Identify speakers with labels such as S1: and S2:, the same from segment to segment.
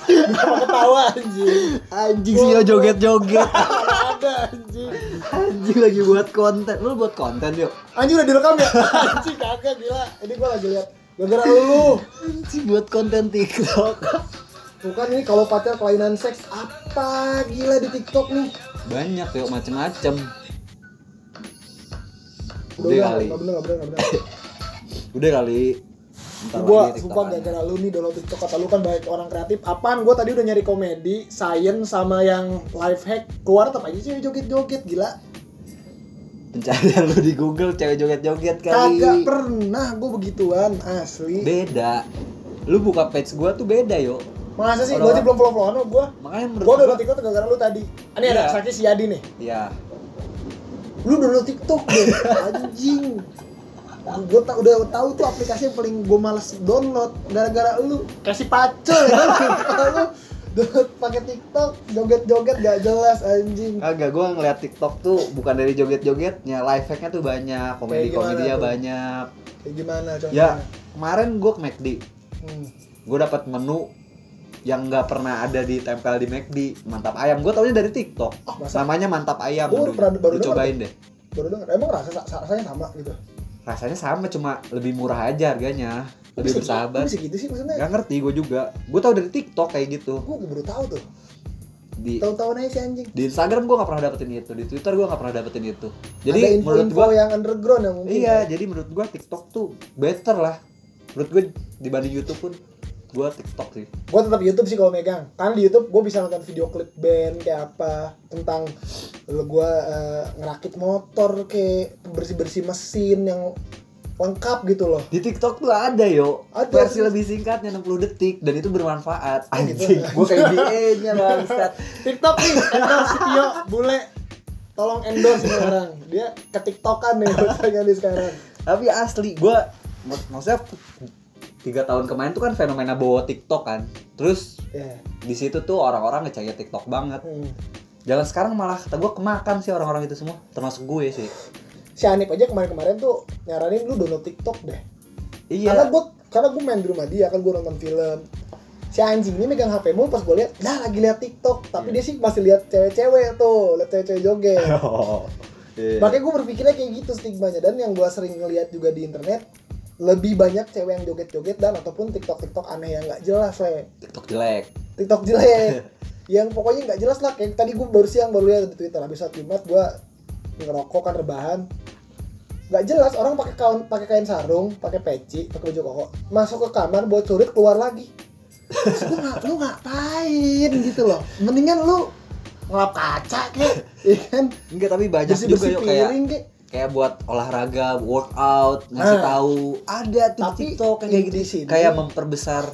S1: Kenapa ketawa anjing?
S2: Anjing sih yo joget-joget.
S1: Ada anjing.
S2: Anjing lagi buat konten. Lu buat konten yuk.
S1: Anjing udah direkam ya? Anjing kagak gila. Ini gua lagi lihat gara-gara lu.
S2: Anjing buat konten TikTok.
S1: Tuh kan ini kalau pacar kelainan seks apa gila di TikTok nih.
S2: Banyak yuk macem-macem.
S1: Udah
S2: Udah kali.
S1: nggak bener nggak bener nggak bener.
S2: Udah kali. Lagi
S1: sumpah
S2: TikTokan.
S1: gara-gara lu nih download TikTok kata lu kan baik orang kreatif. Apaan gua tadi udah nyari komedi, science sama yang life hack. Keluar tetap aja sih joget-joget gila.
S2: Pencarian lu di Google cewek joget-joget kali.
S1: Kagak pernah gua begituan asli.
S2: Beda. Lu buka page gua tuh beda yo.
S1: Masa sih gua aja belum follow-followan sama gua.
S2: Makanya menurut
S1: Gua
S2: gua,
S1: download TikTok gara-gara lu tadi. Ini ada
S2: Iya.
S1: Saki Siadi nih.
S2: ya
S1: Lu download TikTok deh, anjing. Gue ta udah tahu tuh aplikasi yang paling gue males download gara-gara lu kasih pacul ya kan? lu download pakai TikTok joget-joget gak jelas anjing.
S2: Kagak, gua ngeliat TikTok tuh bukan dari joget-jogetnya, live hacknya tuh banyak, komedi-komedinya banyak.
S1: Kayak gimana contohnya?
S2: Ya, kemarin gua ke McD,
S1: Hmm.
S2: gua dapat menu yang nggak pernah ada di tempel di McD, mantap ayam. Gua taunya dari TikTok.
S1: Oh, masa?
S2: Namanya mantap ayam.
S1: Gua
S2: Aduh,
S1: pernah- baru
S2: lu cobain deh.
S1: Baru denger, emang rasa rasanya sama gitu.
S2: Rasanya sama, cuma lebih murah aja harganya. Lebih
S1: Bisa-
S2: bersahabat.
S1: Bisa gitu sih maksudnya.
S2: Gak ngerti gue juga. Gue tau dari TikTok kayak gitu.
S1: Gue baru tahu tuh.
S2: Di
S1: Tahu-tahu aja si anjing.
S2: di Instagram gue gak pernah dapetin itu, di Twitter gue gak pernah dapetin itu. Jadi
S1: Ada
S2: menurut
S1: info-info
S2: gue
S1: yang underground yang mungkin.
S2: Iya,
S1: ya.
S2: jadi menurut gua TikTok tuh better lah. Menurut gue dibanding YouTube pun gua TikTok sih.
S1: gue tetap YouTube sih kalau megang karena di YouTube gue bisa nonton video klip band kayak apa tentang gue ngerakit motor kayak bersih bersih mesin yang lengkap gitu loh
S2: Di TikTok tuh ada yo.
S1: Ada.
S2: Versi lebih singkatnya 60 detik dan itu bermanfaat.
S1: Oh, gitu.
S2: Anjing, gua kayak DA-nya bangsat.
S1: TikTok nih endorse Tio bule tolong endorse ini orang dia ke TikTokan nih bocahnya nih sekarang
S2: Tapi asli gua mak- maksudnya tiga tahun kemarin tuh kan fenomena bawa TikTok kan. Terus
S1: ya
S2: di situ tuh orang-orang ngecaya TikTok banget.
S1: hmm.
S2: Jalan sekarang malah kata gua kemakan sih orang-orang itu semua, termasuk gue sih.
S1: si Anip aja kemarin-kemarin tuh nyaranin lu download TikTok deh
S2: Iya.
S1: karena gue karena gue main di rumah dia kan gue nonton film si anjing ini megang HP mulu pas gue lihat dah lagi lihat TikTok tapi dia sih masih lihat cewek-cewek tuh lihat cewek-cewek joget
S2: Oh. Iya.
S1: makanya gue berpikirnya kayak gitu stigmanya dan yang gue sering ngeliat juga di internet lebih banyak cewek yang joget-joget dan ataupun TikTok TikTok aneh yang nggak jelas le
S2: TikTok jelek.
S1: TikTok jelek. Yang pokoknya nggak jelas lah kayak tadi gue baru siang baru lihat di Twitter habis saat Jumat gue ngerokok kan rebahan. Nggak jelas orang pakai kain pakai kain sarung pakai peci pakai baju koko. Masuk ke kamar buat surit keluar lagi. Terus gue nggak lu ngapain gitu loh? Mendingan lu ngelap kaca kek. Ya kan?
S2: Enggak tapi banyak
S1: bersih
S2: juga
S1: bersih
S2: yuk kayak kayak buat olahraga, workout, ngasih
S1: Nah.
S2: tahu. Ada tuh
S1: Tapi
S2: TikTok kayak gitu
S1: sini-
S2: kayak memperbesar.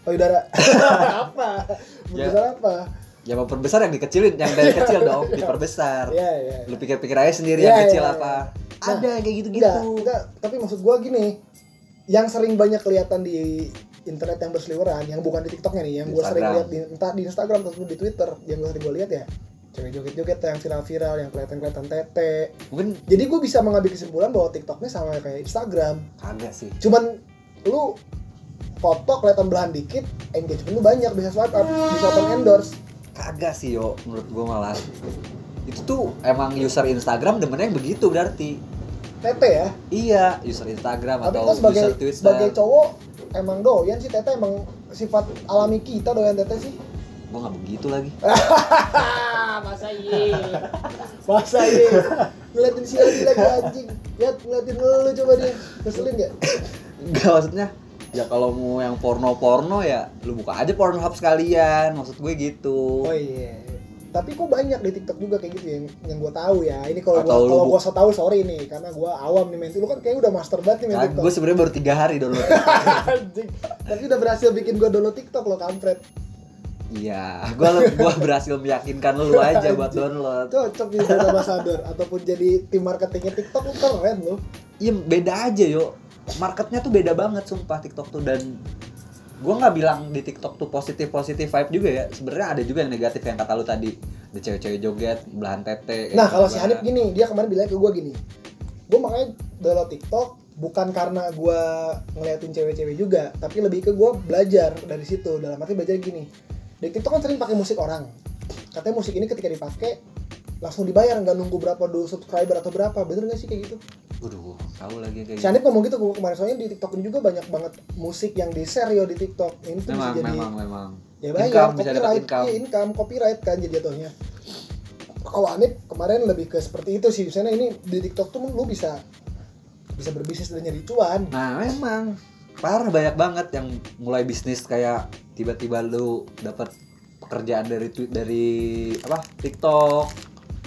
S1: Payudara apa?
S2: Ya.
S1: Besar apa?
S2: Ya memperbesar yang dikecilin yang dari kecil dong diperbesar.
S1: Ya ya
S2: lu pikir-pikir aja sendiri
S1: Iya,
S2: yang kecil
S1: iya,
S2: apa.
S1: Nah,
S2: ada kayak gitu-gitu.
S1: Enggak, enggak, tapi maksud gua gini. Yang sering banyak kelihatan di internet yang berseliweran, yang bukan di TikToknya nih, yang gua sering lihat di entah di Instagram ataupun di Twitter, yang gua sering gua lihat ya cewek joget-joget yang viral-viral, yang kelihatan-kelihatan tete.
S2: mungkin
S1: Jadi gua bisa mengambil kesimpulan bahwa TikToknya sama kayak Instagram.
S2: kagak sih
S1: Cuman lu foto kelihatan belahan dikit, engagement lu banyak, bisa swipe up, bisa open endorse.
S2: kagak sih yo menurut gua malah itu tuh emang user Instagram demennya yang begitu berarti
S1: Tete ya.
S2: iya user Instagram
S1: Tapi
S2: atau
S1: sebagai
S2: user Twitter
S1: sebagai cowok emang doyan sih tete emang sifat alami kita doyan tete sih.
S2: gua nggak begitu lagi
S1: masa iya. Masa iya. Ngeliatin si Adi lagi anjing. Lihat ngeliatin lu coba dia. Keselin gak
S2: Enggak maksudnya ya kalau mau yang porno-porno ya lu buka aja Pornhub sekalian. Maksud gue gitu.
S1: Oh iya. Tapi kok banyak di TikTok juga kayak gitu yang yang gue tahu ya. Ini kalau
S2: lu
S1: kalau gua so tahu sorry nih. Karena gua awam nih main lu kan kayaknya udah master banget nih main
S2: Nah,
S1: TikTok.
S2: gue sebenarnya baru tiga hari download
S1: anjing. Tapi udah berhasil bikin gua download TikTok lo kampret
S2: iya. Gue gua berhasil meyakinkan lu aja buat download.
S1: Cocok nih jadi ambassador ataupun jadi tim marketingnya TikTok lu keren lo
S2: iya beda aja yo. Marketnya tuh beda banget sumpah TikTok tuh. Dan gue nggak bilang di TikTok tuh positif positif vibe juga ya. Sebenarnya ada juga yang negatif yang kata lu tadi. Ada cewek-cewek joget belahan tete
S1: Nah
S2: gitu
S1: kalau si
S2: lah.
S1: Hanif gini, dia kemarin bilang ke gue gini, gue makanya download TikTok bukan karena gue ngeliatin cewek-cewek juga tapi lebih ke gue belajar dari situ. Dalam arti belajar gini di TikTok kan sering pakai musik orang. Katanya musik ini ketika dipakai langsung dibayar nggak nunggu berapa dulu subscriber atau berapa. Bener nggak sih kayak gitu?
S2: Waduh, tahu lagi kayak
S1: si Anip ngomong gitu kemarin soalnya di TikTok ini juga banyak banget musik yang di share yo di TikTok. Ini tuh
S2: Memang,
S1: bisa jadi
S2: memang, memang.
S1: ya bayar
S2: Income, bisa dapat
S1: copyright.
S2: income.
S1: iya, income copyright kan jadi jatuhnya. Kalau Anip kemarin lebih ke seperti itu sih. Misalnya ini di TikTok tuh lu bisa bisa berbisnis dan nyari cuan.
S2: Nah, memang parah banyak banget yang mulai bisnis kayak tiba-tiba lu dapat pekerjaan dari tweet dari apa TikTok.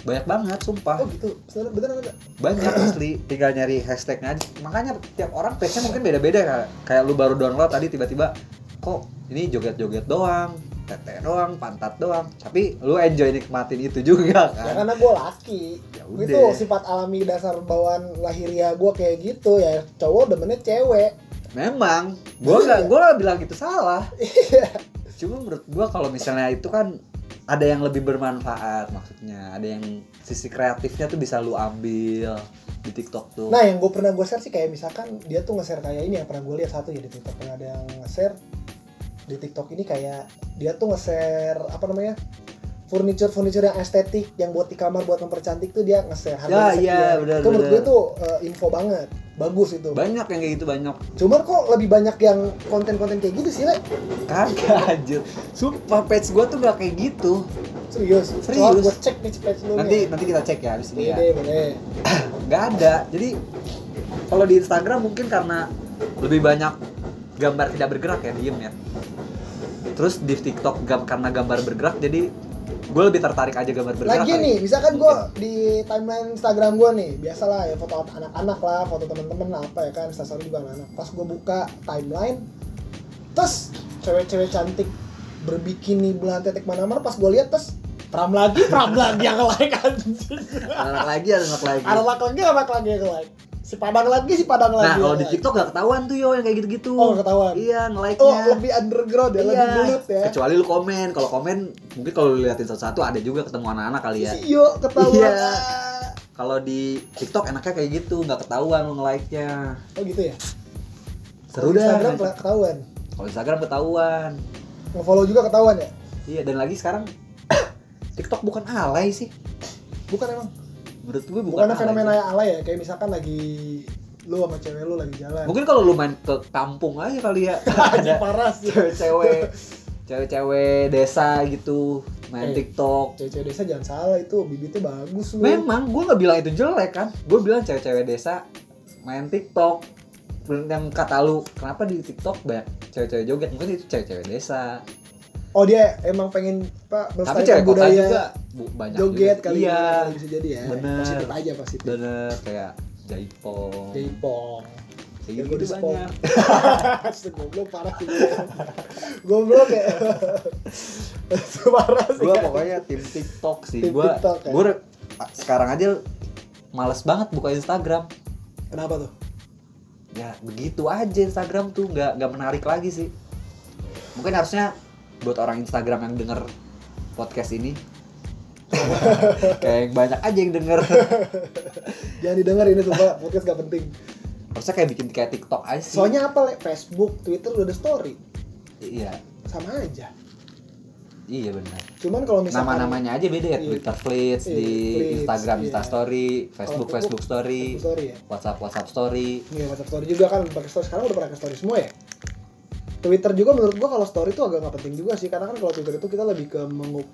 S2: Banyak banget sumpah.
S1: Oh gitu. Beneran beneran ada
S2: banyak asli. Tinggal nyari hashtagnya aja. Makanya tiap orang page nya mungkin beda-beda kayak kayak lu baru download tadi tiba-tiba kok ini joget-joget doang tete doang pantat doang? Tapi lu enjoy nikmatin itu juga
S1: ya
S2: kan
S1: karena gue laki.
S2: Ya
S1: itu sifat alami dasar bawaan lahiriah gue kayak gitu ya. Cowok demennya cewek
S2: memang. Gua nggak gua nggak bilang itu salah.
S1: Iya.
S2: cuma menurut gua kalau misalnya itu kan ada yang lebih bermanfaat maksudnya. Ada yang sisi kreatifnya tuh bisa lu ambil di TikTok tuh.
S1: Nah yang gue pernah gue share sih kayak misalkan dia tuh nge-share kayak ini yang pernah gue lihat satu ya di TikTok. Pernah ada yang nge-share di TikTok ini kayak dia tuh nge-share apa namanya furniture furniture yang estetik yang buat di kamar buat mempercantik tuh dia nge-share. Harganya
S2: Ya, iya,
S1: sekian.
S2: benar,
S1: itu menurut gue tuh eh, info banget. Bagus itu.
S2: Banyak yang kayak gitu banyak.
S1: Cuman kok lebih banyak yang konten-konten kayak gitu sih le?
S2: Kagak anjir. Sumpah page gua tuh gak kayak gitu.
S1: Serius?
S2: Serius.
S1: gue cek nih page lu
S2: nanti
S1: nih.
S2: nanti kita cek ya di sini ya.
S1: boleh boleh.
S2: Nggak ada. Jadi kalau di Instagram mungkin karena lebih banyak gambar tidak bergerak ya diem ya. Terus di TikTok gam karena gambar bergerak jadi gue lebih tertarik aja gambar bergerak
S1: lagi
S2: kali.
S1: nih misalkan gue di timeline Instagram gue nih biasalah ya foto anak-anak lah foto temen-temen apa ya kan instastory juga anak-anak. Pas gue buka timeline terus cewek-cewek cantik berbikini belah tetek mana-mana pas gue lihat terus pram lagi pram lagi yang like anjing.
S2: Anak lagi anak lagi.
S1: Anak lagi anak lagi yang like si padang lagi si padang
S2: nah
S1: lagi.
S2: kalau
S1: yang
S2: di. TikTok gak ketahuan tuh yo yang kayak gitu-gitu.
S1: Oh ketahuan?
S2: Iya nge-like
S1: oh lebih underground ya lebih bulut ya.
S2: Kecuali lu komen. Kalau komen mungkin kalau lu liatin satu-satu ada juga ketemu anak-anak kali ya.
S1: Si yo ketahuan.
S2: Iya. Kalau di TikTok enaknya kayak gitu nggak ketahuan lu nge-like nya
S1: oh gitu ya?
S2: Seru
S1: Kalau
S2: dah.
S1: Instagram ketahuan.
S2: Kalau Instagram ketahuan.
S1: Nge-follow juga ketahuan ya?
S2: Iya dan lagi sekarang TikTok bukan alay sih.
S1: Bukan emang
S2: menurut gue bukan alay.
S1: fenomena yang alay ya kayak misalkan lagi lu sama cewek lu lagi jalan.
S2: Mungkin kalau lu main ke kampung aja kali ya. Ada
S1: parah sih.
S2: cewek-cewek cewek-cewek desa gitu main
S1: Eh.
S2: TikTok.
S1: cewek-cewek desa jangan salah itu bibitnya bagus lu.
S2: Memang gue nggak bilang itu jelek kan. Gue bilang cewek-cewek desa main TikTok. Yang kata lu kenapa di TikTok banyak cewek-cewek joget? Mungkin itu cewek-cewek desa.
S1: Oh dia emang pengen pak
S2: tapi cewek kota
S1: budaya
S2: juga bu- banyak
S1: joget
S2: juga.
S1: kali
S2: iya.
S1: ya bisa jadi ya.
S2: Bener.
S1: positif aja positif.
S2: Bener kayak jaipong
S1: Jaipong
S2: kayak
S1: Ya, gua di spot.
S2: banyak.
S1: Astaga, goblok parah sih gue goblok ya. Parah sih.
S2: Gue pokoknya tim TikTok sih.
S1: Tim
S2: gue
S1: TikTok, ya.
S2: gue sekarang aja males banget buka Instagram.
S1: Kenapa tuh?
S2: Ya begitu aja Instagram tuh nggak nggak menarik lagi sih. Mungkin harusnya buat orang Instagram yang denger podcast ini kayak banyak aja yang denger.
S1: Jangan didengar ini tuh pak. Podcast gak penting.
S2: Harusnya kayak bikin kayak TikTok aja sih.
S1: Soalnya apa le? Facebook Twitter udah ada story.
S2: Iya.
S1: Sama aja.
S2: Iya benar.
S1: Cuman kalau misalkan
S2: nama-namanya aja beda ya
S1: Iya.
S2: Twitter Fleets
S1: Iya,
S2: di
S1: Fleets,
S2: Instagram
S1: iya.
S2: Insta Story Facebook
S1: Facebook,
S2: Facebook Story
S1: Facebook story ya.
S2: WhatsApp WhatsApp Story.
S1: Iya, WhatsApp story juga kan pakai story. Sekarang udah pakai story semua ya. Twitter juga menurut gua kalau story itu agak nggak penting juga sih karena kan kalau Twitter itu kita lebih ke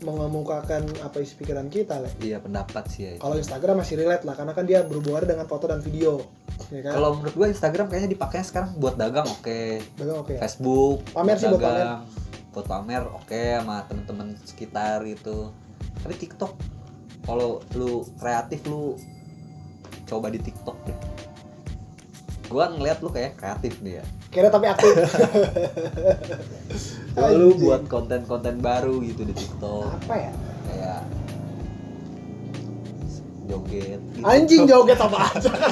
S1: mengemukakan apa isi pikiran kita lah.
S2: iya pendapat sih ya itu.
S1: Kalau Instagram masih relate lah karena kan dia berhubungan dengan foto dan video. Ya kan?
S2: kalau menurut gua Instagram kayaknya dipakainya sekarang buat dagang oke
S1: Dagang oke ya.
S2: Facebook
S1: Pamer sih buat
S2: dagang, buat pamer oke sama temen-temen sekitar gitu tapi TikTok kalau lu kreatif lu coba di TikTok deh gua ngeliat lu kayak kreatif nih ya
S1: Kira tapi aktif.
S2: Coba lu buat konten-konten baru gitu di TikTok
S1: apa ya?
S2: kayak joget gitu.
S1: Anjing joget apa aja kan.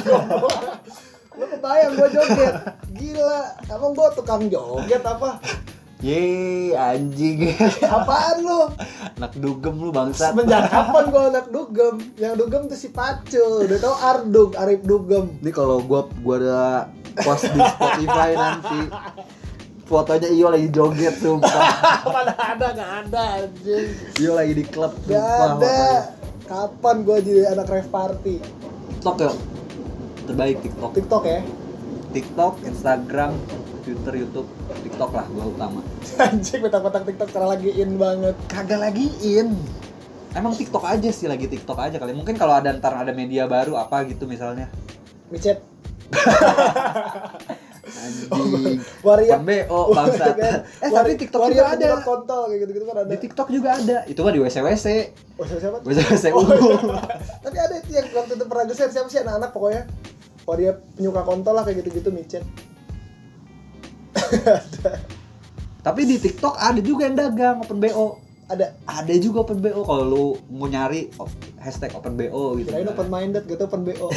S1: Lu kebayang gua joget. Gila, emang gua tukang joget apa?
S2: Yeay, anjing
S1: Apaan lu?
S2: anak dugem lu bangsat
S1: Semenjak kapan gua anak dugem? Yang dugem tuh si Pacul. Udah tau Ardug, Arif Dugem.
S2: ini kalau gua gua ada post di Spotify nanti fotonya Iyo lagi joget sumpah
S1: Mana ada nggak ada anjing.
S2: Iyo lagi di klub
S1: Gak
S2: sumpah,
S1: ada. Kapan gue jadi anak rave party?
S2: TikTok ya terbaik TikTok
S1: TikTok ya.
S2: TikTok Instagram Twitter YouTube TikTok lah gua utama
S1: Anjing petang-petang TikTok sekarang lagi in banget.
S2: kagak lagi in emang TikTok aja sih lagi TikTok aja kali mungkin kalau ada ntar ada media baru apa gitu misalnya
S1: Micet.
S2: anjing
S1: Waria.
S2: BO bangsat eh tapi TikTok juga ada
S1: kontol kayak gitu-gitu kan ada.
S2: di TikTok juga ada itu mah di WC WC
S1: Oh, siapa? siapa?
S2: WC WC
S1: Oh,
S2: umum
S1: Tapi ada yang waktu itu pernah geser siapa sih anak-anak pokoknya. Waria penyuka kontol lah kayak gitu-gitu micet.
S2: tapi di TikTok ada juga yang dagang open BO
S1: Ada.
S2: ada juga open BO kalau lu mau nyari oh, hashtag open BO gitu
S1: Kirain open minded gitu open BO.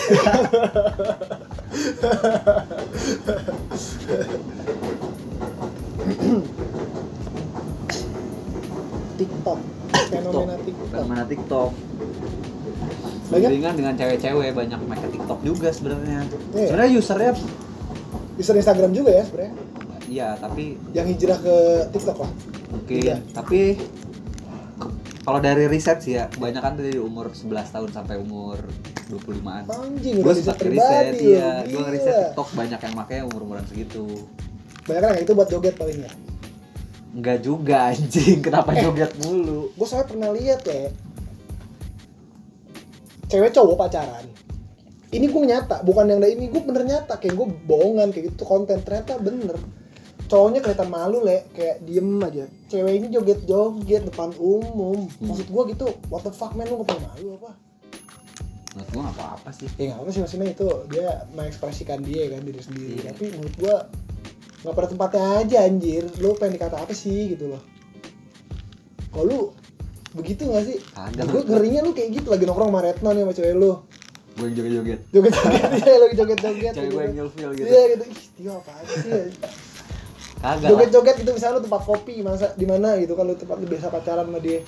S1: TikTok. Fenomena TikTok.
S2: fenomena TikTok
S1: Banyak
S2: Dengan dengan cewek-cewek banyak make TikTok juga sebenarnya.
S1: Iya.
S2: Sebenarnya usernya
S1: user Instagram juga ya sebenarnya.
S2: Iya tapi
S1: Yang hijrah ke TikTok lah.
S2: mungkin
S1: Iya.
S2: tapi kalau dari riset sih ya kebanyakan dari umur 11 tahun sampai umur 25-an.
S1: Anjing
S2: Gue
S1: udah riset
S2: riset
S1: loh,
S2: gue ngeriset TikTok banyak yang makanya umur-umuran segitu.
S1: Banyak kan itu buat joget paling ya.
S2: Enggak juga anjing, kenapa
S1: Eh.
S2: joget mulu?
S1: Gue soalnya pernah lihat ya. Cewek cowok pacaran. Ini gue nyata, bukan yang dari ini gue bener nyata kayak gue bohongan kayak gitu konten ternyata bener. Cowoknya kelihatan malu le, kayak diem aja. Cewek ini joget-joget depan umum.
S2: Hmm.
S1: Maksud gue gitu, what the fuck man lu gak malu apa?
S2: Menurut nggak apa-apa sih.
S1: Ya nggak apa sih maksudnya itu dia mengekspresikan dia kan diri sendiri.
S2: Iya.
S1: Tapi menurut gue nggak pada tempatnya aja anjir. Lu pengen dikata apa sih gitu loh? Kalau lu begitu gak sih?
S2: Kagak.
S1: Gue ngerinya lu kayak gitu lagi nongkrong sama Retno nih sama cewek lu.
S2: Gue yang joget-joget.
S1: Joget-joget iya lagi joget-joget.
S2: Cewek gue yang nyelfil gitu.
S1: Iya gitu. Ih, dia apaan sih?
S2: Kagak.
S1: Joget-joget gitu misalnya lu tempat kopi masa di mana gitu kan lu tempat lu biasa pacaran sama dia.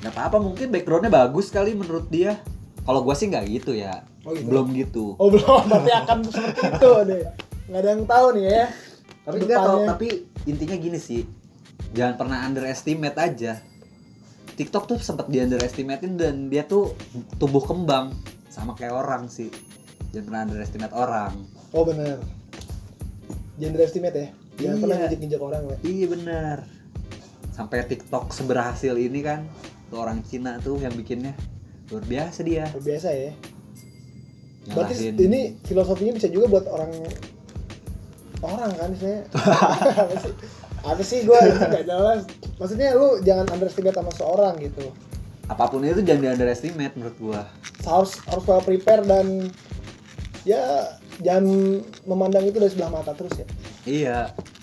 S2: Nggak apa-apa mungkin backgroundnya bagus kali menurut dia. Kalau gue sih nggak gitu ya.
S1: Oh, gitu.
S2: Belum gitu.
S1: Oh belum, berarti akan seperti itu deh. Nggak ada yang tahu nih ya.
S2: tapi enggak
S1: Depannya.
S2: tapi intinya gini sih jangan pernah underestimate aja TikTok tuh sempat di underestimatein dan dia tuh tumbuh kembang sama kayak orang sih jangan pernah underestimate orang
S1: Oh bener. Gender estimate ya. Jangan
S2: Iya.
S1: pernah ngejek-ngejek orang ya.
S2: iya bener sampai TikTok seberhasil ini kan tuh orang Cina tuh yang bikinnya luar biasa dia
S1: Biasa ya. Berarti
S2: Nyalahin-
S1: ini filosofinya bisa juga buat orang orang kan sebenarnya. apa sih? Apa sih gue nggak jelas. Maksudnya lu jangan underestimate sama seorang gitu.
S2: apa pun itu jangan di underestimate menurut gua
S1: Harus harus well prepare dan ya jangan memandang itu dari sebelah mata terus ya.
S2: Iya,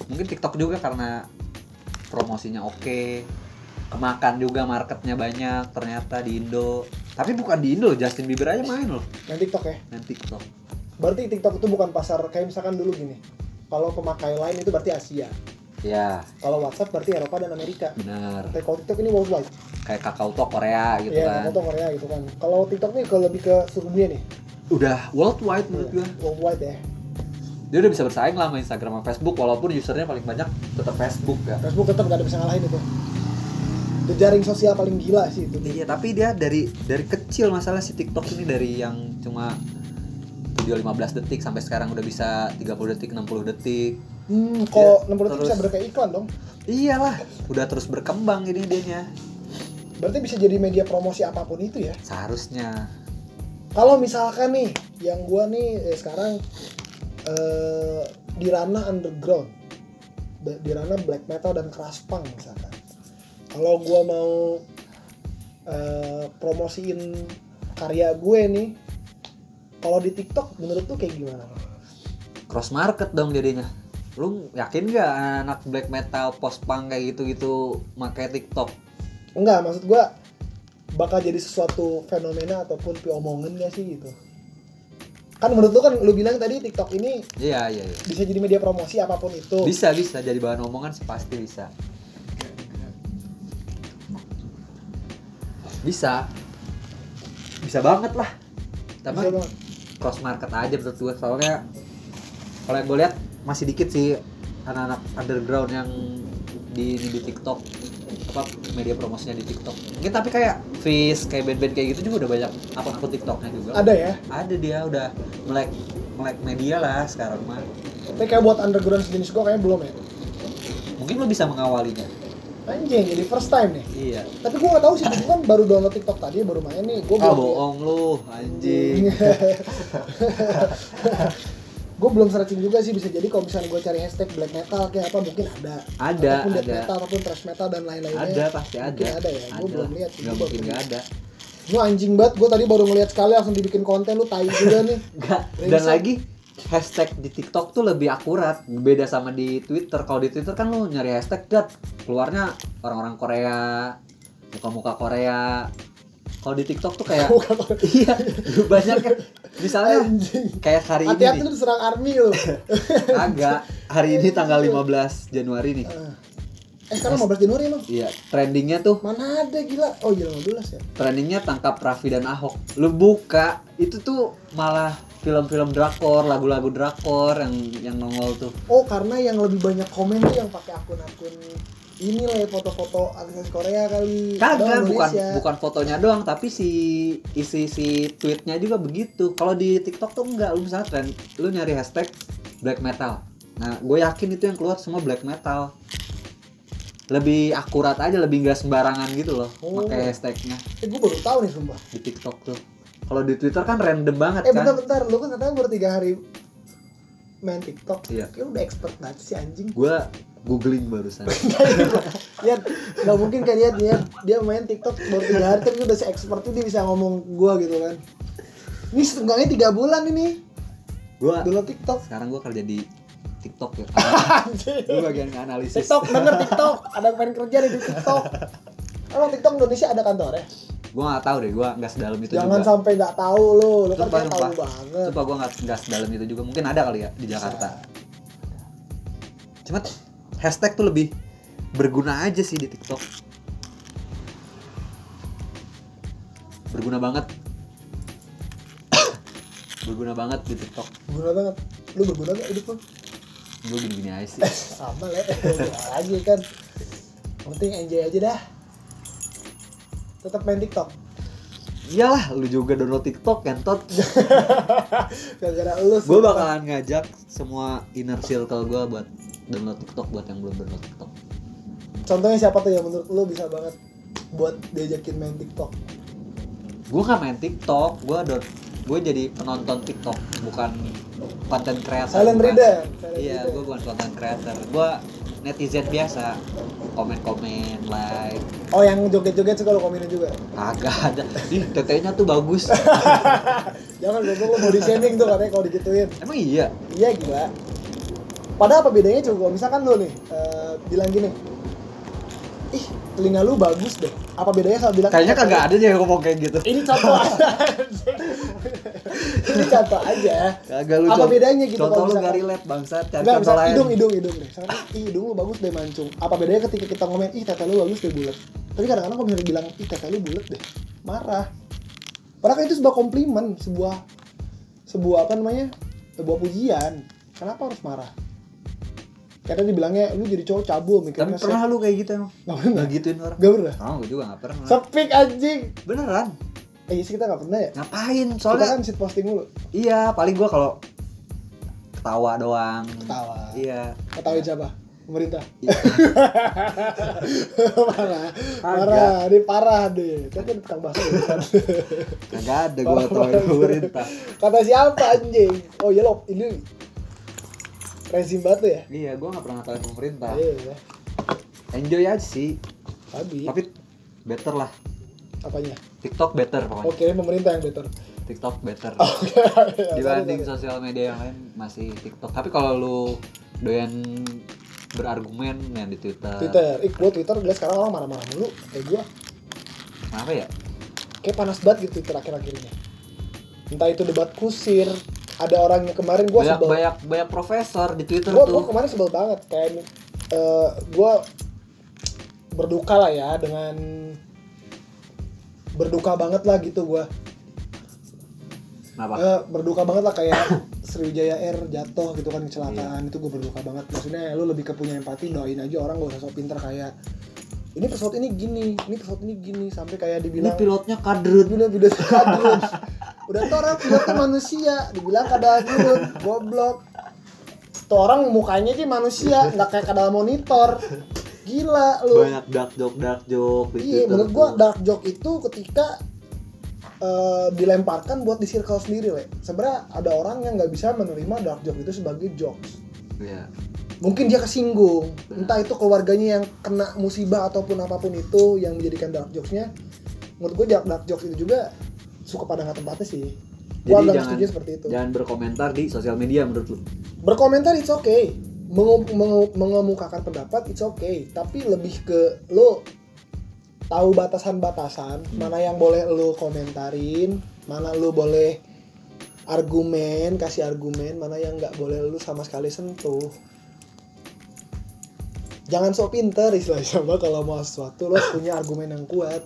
S2: mungkin TikTok juga karena promosinya oke, kemakan juga marketnya banyak ternyata di Indo. Tapi bukan di Indo, Justin Bieber aja main loh
S1: Yang TikTok ya.
S2: main TikTok.
S1: Berarti TikTok itu bukan pasar kayak misalkan dulu gini. Kalau pemakai lain itu berarti Asia.
S2: Ya,
S1: Kalau WhatsApp berarti Eropa dan Amerika.
S2: bener.
S1: Tapi kalau TikTok ini worldwide.
S2: Kayak Kakao Talk Korea gitu
S1: Iya,
S2: kan.
S1: foto Korea gitu kan. Kalau TikTok nih kalau lebih ke seluruh dunia nih.
S2: Udah worldwide menurut gua.
S1: Worldwide ya.
S2: Dia udah bisa bersaing lah sama Instagram sama Facebook walaupun usernya paling banyak tetap Facebook ya.
S1: Facebook tetap gak ada bisa ngalahin itu. Jejaring sosial paling gila sih itu.
S2: Iya, tapi dia dari dari kecil masalah si TikTok ini dari yang cuma video 15 detik sampai sekarang udah bisa 30 detik, 60 detik.
S1: Hmm, kok nomor itu bisa
S2: terus-
S1: berkayak iklan dong.
S2: Iyalah, udah terus berkembang ini dianya.
S1: Berarti bisa jadi media promosi apa pun itu ya.
S2: Seharusnya.
S1: Kalau misalkan nih, yang gua nih eh, sekarang eh, di ranah underground, di ranah black metal dan keras punk misalkan. Kalau gua mau eh, promosiin karya gue nih, kalau di TikTok menurut tuh kayak gimana?
S2: Cross market dong jadinya. Lu yakin gak anak black metal, post punk kayak gitu-gitu pakai TikTok?
S1: Enggak, maksud gua bakal jadi sesuatu fenomena ataupun piomongan gak sih gitu? Kan menurut lu kan lu bilang tadi TikTok ini
S2: Iya, iya, iya.
S1: bisa jadi media promosi apa pun itu.
S2: Bisa, bisa jadi bahan omongan sih pasti bisa. Bisa. Bisa banget lah. Tapi cross market aja menurut gue soalnya kalau yang gue lihat masih dikit sih anak-anak underground yang di di, di TikTok apa media promosinya di TikTok mungkin tapi kayak Fish kayak band-band kayak gitu juga udah banyak akun-akun TikToknya juga
S1: Ada ya.
S2: ada dia udah melek melek media lah sekarang mah
S1: Tapi kayak buat underground sejenis gua kayaknya belum ya.
S2: mungkin lo bisa mengawalinya
S1: Anjing, jadi first time nih.
S2: iya
S1: Tapi gua nggak tahu sih, gua kan baru download TikTok tadi, baru main nih. Gua
S2: ah bohong lu anjing
S1: gue belum searching juga sih bisa jadi kalau misalnya gue cari hashtag black metal kayak apa mungkin ada.
S2: Ada
S1: ataupun death
S2: ada.
S1: metal ataupun thrash metal dan lain-lainnya.
S2: Ada pasti ada
S1: Mungkin ada. ya gue belum lihat sih gua
S2: mungkin nggak ada.
S1: Lu anjing banget gue tadi baru ngeliat sekali langsung dibikin konten lu tai juga nih.
S2: Nggak. dan lagi hashtag di TikTok tuh lebih akurat. Beda sama di Twitter. Kalau di Twitter kan lu nyari hashtag dat keluarnya orang-orang Korea muka-muka Korea kalau di TikTok tuh kayak iya banyak kan misalnya
S1: anjing.
S2: kayak hari ini
S1: hati-hati lu diserang army lu
S2: agak. Hari ini tanggal 15 Januari nih.
S1: Eh, eh sekarang 15 Januari emang?
S2: Iya trendingnya tuh.
S1: Mana ada gila. Oh iya 15 ya.
S2: Trendingnya tangkap Raffi dan Ahok. Lu buka itu tuh malah film-film drakor lagu-lagu drakor yang yang nongol tuh.
S1: Oh karena yang lebih banyak komen tuh yang pakai akun-akun ini lah ya foto-foto artis Korea kali.
S2: Kagak bukan
S1: Indonesia.
S2: bukan fotonya doang tapi si isi si tweetnya juga begitu. Kalau di TikTok tuh enggak lu misalnya trend lu nyari hashtag black metal. Nah gue yakin itu yang keluar semua black metal. Lebih akurat aja lebih nggak sembarangan gitu loh
S1: Oh.
S2: pakai hashtagnya.
S1: Eh gue baru tahu nih sumpah.
S2: Di TikTok tuh. Kalau di Twitter kan random banget
S1: eh
S2: kan.
S1: bentar-bentar lu kan katanya baru tiga hari main TikTok.
S2: Iya.
S1: kayak udah expert banget sih anjing.
S2: Gue googling barusan.
S1: Lihat nggak mungkin kan lihat dia dia main TikTok baru tiga hari tapi udah se expert itu dia bisa ngomong gua gitu kan. Ini setengahnya tiga bulan ini.
S2: Gue
S1: dulu TikTok.
S2: sekarang gue kerja di TikTok ya. Gue bagian analisis.
S1: TikTok denger TikTok. Ada yang pengen kerja di TikTok. Emang TikTok Indonesia ada kantornya
S2: gue nggak tahu deh gue nggak sedalam itu
S1: jangan
S2: juga.
S1: sampai nggak tahu lu lu kan tahu
S2: sumpah.
S1: banget.
S2: Sumpah gue nggak nggak sedalam itu juga. Mungkin ada kali ya di Jakarta. Cuma hashtag tuh lebih berguna aja sih di TikTok. Berguna banget. Berguna banget di TikTok.
S1: Berguna banget. Lu berguna gak hidup lu?
S2: Gue gini-gini aja sih.
S1: Sama lah lagi kan. Penting enjoy aja dah tetap main TikTok.
S2: Iyalah lu juga download TikTok kan tot
S1: gara-gara lu
S2: gue bakalan ngajak semua inner circle gue buat download TikTok buat yang belum download TikTok.
S1: Contohnya siapa tuh yang menurut lu bisa banget buat diajakin main TikTok?
S2: Gue nggak main TikTok gue don gue jadi penonton TikTok bukan content creator
S1: silent reader
S2: iya gue bukan content creator. Gue netizen biasa. Komen komen like.
S1: Oh yang joget-joget suka lu komenin juga?
S2: Kagak ada. Ih tetenya tuh bagus.
S1: Jangan goblok lu body shaming tuh katanya kalau digituin.
S2: Emang iya?
S1: Iya gila. Padahal apa bedanya coba? Misalkan lu nih eh, bilang gini ih telinga lu bagus deh apa bedanya sama bilang
S2: kayaknya kagak ada deh yang ngomong kayak gitu
S1: ini contoh aja ini contoh aja
S2: kagak lu
S1: Apa bedanya gitu
S2: contoh
S1: kalau
S2: lu gak relate bangsat cari
S1: Enggak,
S2: contoh
S1: misal
S2: lain
S1: hidung, hidung, hidung. Misalkan, ih hidung lu bagus deh mancung. Apa bedanya ketika kita ngomong, ih tete lu bagus deh bulat. Tapi kadang-kadang kalau misalnya bilang, ih tete lu bulat deh, marah. Padahal kan itu sebuah komplimen, sebuah sebuah apa namanya, sebuah pujian. Kenapa harus marah? Karena dibilangnya, lu jadi cowok cabul
S2: tapi
S1: mikirnya.
S2: pernah lu kayak gitu emang
S1: Gak pernah.
S2: Nggak gituin orang
S1: Gak pernah.
S2: oh gue juga gak pernah
S1: Sepik anjing.
S2: beneran
S1: Eh iya sih kita gak pernah ya.
S2: ngapain
S1: Kita
S2: soalnya
S1: kan shit posting mulu.
S2: iya paling gue kalau ketawa doang
S1: Ketawa.
S2: iya
S1: Ketawain siapa? Pemerintah.
S2: Iya.
S1: parah. Parah. Ini parah deh. Kan kan tukang bahasa ya,
S2: kagak ada gue ketawain pemerintah
S1: Kata siapa anjing? Oh iya loh, ini rezim banget tuh ya?
S2: iya gue gak pernah ketawain pemerintah
S1: Iya, iya.
S2: enjoy aja sih
S1: Tapi,
S2: tapi better lah
S1: apanya?
S2: TikTok better pokoknya
S1: Oke, pemerintah yang better.
S2: TikTok better
S1: Oke.
S2: dibanding
S1: Sorry, sorry.
S2: sosial media yang lain masih TikTok tapi kalau lu doyan berargumen yang di Twitter,
S1: Twitter, ih gua Twitter gue sekarang orang marah-marah mulu kayak gua.
S2: apa ya
S1: Kayak panas banget gitu Twitter akhir-akhir ini. Entah itu debat kusir, ada orang yang kemarin
S2: banyak
S1: sebel.
S2: banyak banyak profesor di Twitter
S1: Gua,
S2: tuh
S1: gua kemarin sebel banget kayak eh gua berduka lah ya dengan berduka banget lah gitu gua
S2: kenapa
S1: Eh, berduka banget lah kayak Sriwijaya Air jatuh gitu kan kecelakaan
S2: Iya.
S1: itu gue berduka banget maksudnya lu lebih ke punya empati doain aja orang gak usah sok pinter kayak ini pesawat ini gini ini pesawat ini gini sampai kayak
S2: Ini
S1: dibilang
S2: pilotnya kadrut.
S1: dibilang video kadrun udah tuh orang pilotnya manusia dibilang kadrun goblok tuh orang mukanya aja manusia nggak kayak kadal monitor gila lu
S2: Banyak dark joke dark joke
S1: Iya, menurut gua dark joke itu ketika eh, dilemparkan buat di circle sendiri, le. Sebenarnya ada orang yang nggak bisa menerima dark joke itu sebagai jokes.
S2: Iya.
S1: Mungkin dia kesinggung,
S2: Benar.
S1: entah itu keluarganya yang kena musibah ataupun apa pun itu yang menjadikan dark jokesnya. Menurut gua dark, dark jokes itu juga suka pada nggak tempatnya sih. Gua
S2: Jadi jangan
S1: setuju seperti itu.
S2: jangan berkomentar di sosial media menurut lu.
S1: Berkomentar it's okay. Mengu- mengemukakan pendapat it's okay, tapi lebih ke lo tahu batasan-batasan mana yang boleh lo komentarin, mana lo boleh argumen, kasih argumen, mana yang nggak boleh lo sama sekali sentuh. Jangan sok pinter istilahnya kalau mau sesuatu lo punya argumen yang kuat.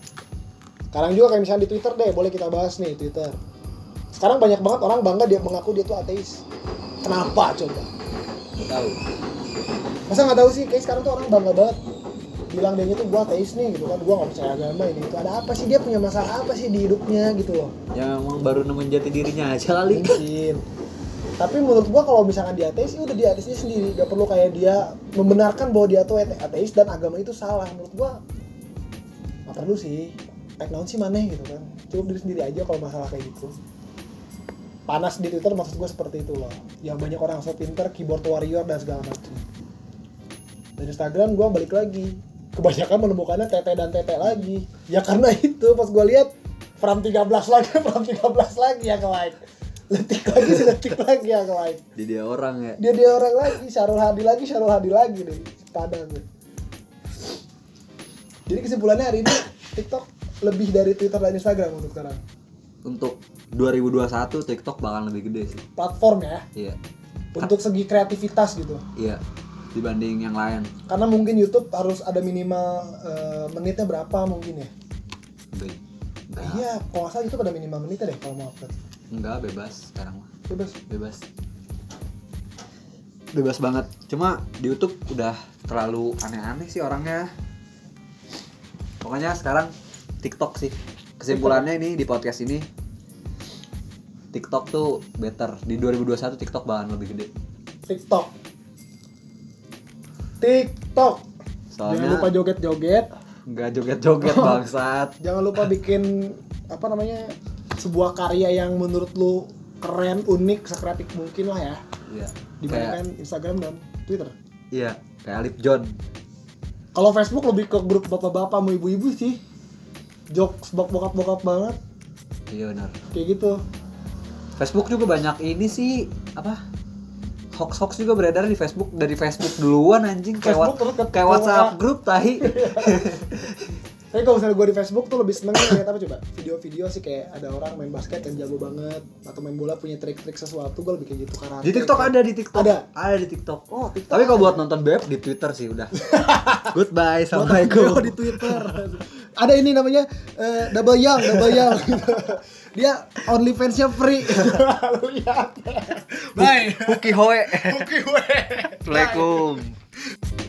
S1: Sekarang juga kayak misalnya di Twitter deh, boleh kita bahas nih Twitter. Sekarang banyak banget orang bangga dia mengaku dia tuh ateis. Kenapa coba?
S2: Nggak tahu.
S1: Masa nggak tahu sih? Kayak sekarang tuh orang bangga banget bilang dia itu gua ateis nih gitu kan gua nggak percaya agama ini itu ada apa sih dia punya masalah apa sih di hidupnya gitu loh
S2: Ya emang baru nemuin jati dirinya aja kali.
S1: mungkin tapi menurut gua kalau misalkan dia ateis ya udah dia ateisnya sendiri gak perlu kayak dia membenarkan bahwa dia tuh ate- ateis dan agama itu salah menurut gua nggak perlu sih teknologi sih mana gitu kan. Cukup diri sendiri aja kalau masalah kayak gitu. Panas di Twitter maksud gue seperti itu loh. Yang banyak orang so pinter keyboard warrior dan segala macam. Dan Instagram gue balik lagi. Kebanyakan menemukannya TT dan TT lagi. Ya karena itu pas gue lihat Pram 13 lagi Pram 13 lagi yang like letik lagi letik lagi yang like
S2: Di dia orang ya.
S1: dia dia orang lagi Syarul Hadi lagi Syarul Hadi lagi deh padang. Jadi kesimpulannya hari ini TikTok lebih dari Twitter dan Instagram untuk sekarang
S2: Untuk 2021 TikTok bakal lebih gede sih.
S1: platform ya
S2: Iya.
S1: untuk segi kreativitas gitu
S2: Iya. Dibanding yang lain.
S1: karena mungkin YouTube harus ada minimal eh, menitnya berapa mungkin ya
S2: Be- Enggak.
S1: iya kalau nggak salah YouTube ada minimal menitnya deh kalau mau upload
S2: Enggak bebas sekarang mah.
S1: bebas
S2: Bebas. Bebas banget. Cuma di YouTube udah terlalu aneh-aneh sih orangnya. Pokoknya sekarang TikTok sih. Kesimpulannya ini di podcast ini TikTok tuh better. Di 2021 TikTok bakalan lebih gede.
S1: TikTok TikTok jangan
S2: Soalnya
S1: lupa joget-joget
S2: nggak joget-joget bangsat.
S1: jangan lupa bikin apa namanya sebuah karya yang menurut lu keren unik sekreatif mungkin lah ya
S2: Iya. Kayak
S1: dibandingkan Instagram dan Twitter
S2: iya, kayak Alip John.
S1: kalau Facebook lebih ke grup bapak-bapak mau ibu-ibu sih jokes bokap-bokap banget
S2: Iya benar.
S1: kayak gitu
S2: Facebook juga banyak ini sih apa? Hoax hoax juga beredar di Facebook dari Facebook duluan anjing kayak
S1: Facebook
S2: wa-
S1: terus ke-
S2: kayak WhatsApp grup tahi.
S1: Tapi kalau misalnya gue di Facebook tuh lebih seneng lihat apa coba? Video-video sih kayak ada orang main basket yang jago banget atau main bola punya trik-trik sesuatu gue lebih kayak gitu karate.
S2: Di TikTok ada di TikTok.
S1: Ada?
S2: Ada di TikTok.
S1: Oh, TikTok.
S2: Tapi kalau buat nonton BF di Twitter sih udah. Goodbye, assalamualaikum.
S1: video di Twitter. Ada ini namanya eh, double young, double young. Dia OnlyFans-nya free. Lu lihat. Bye.
S2: Huki hoe.
S1: Oke, gue.
S2: Assalamualaikum.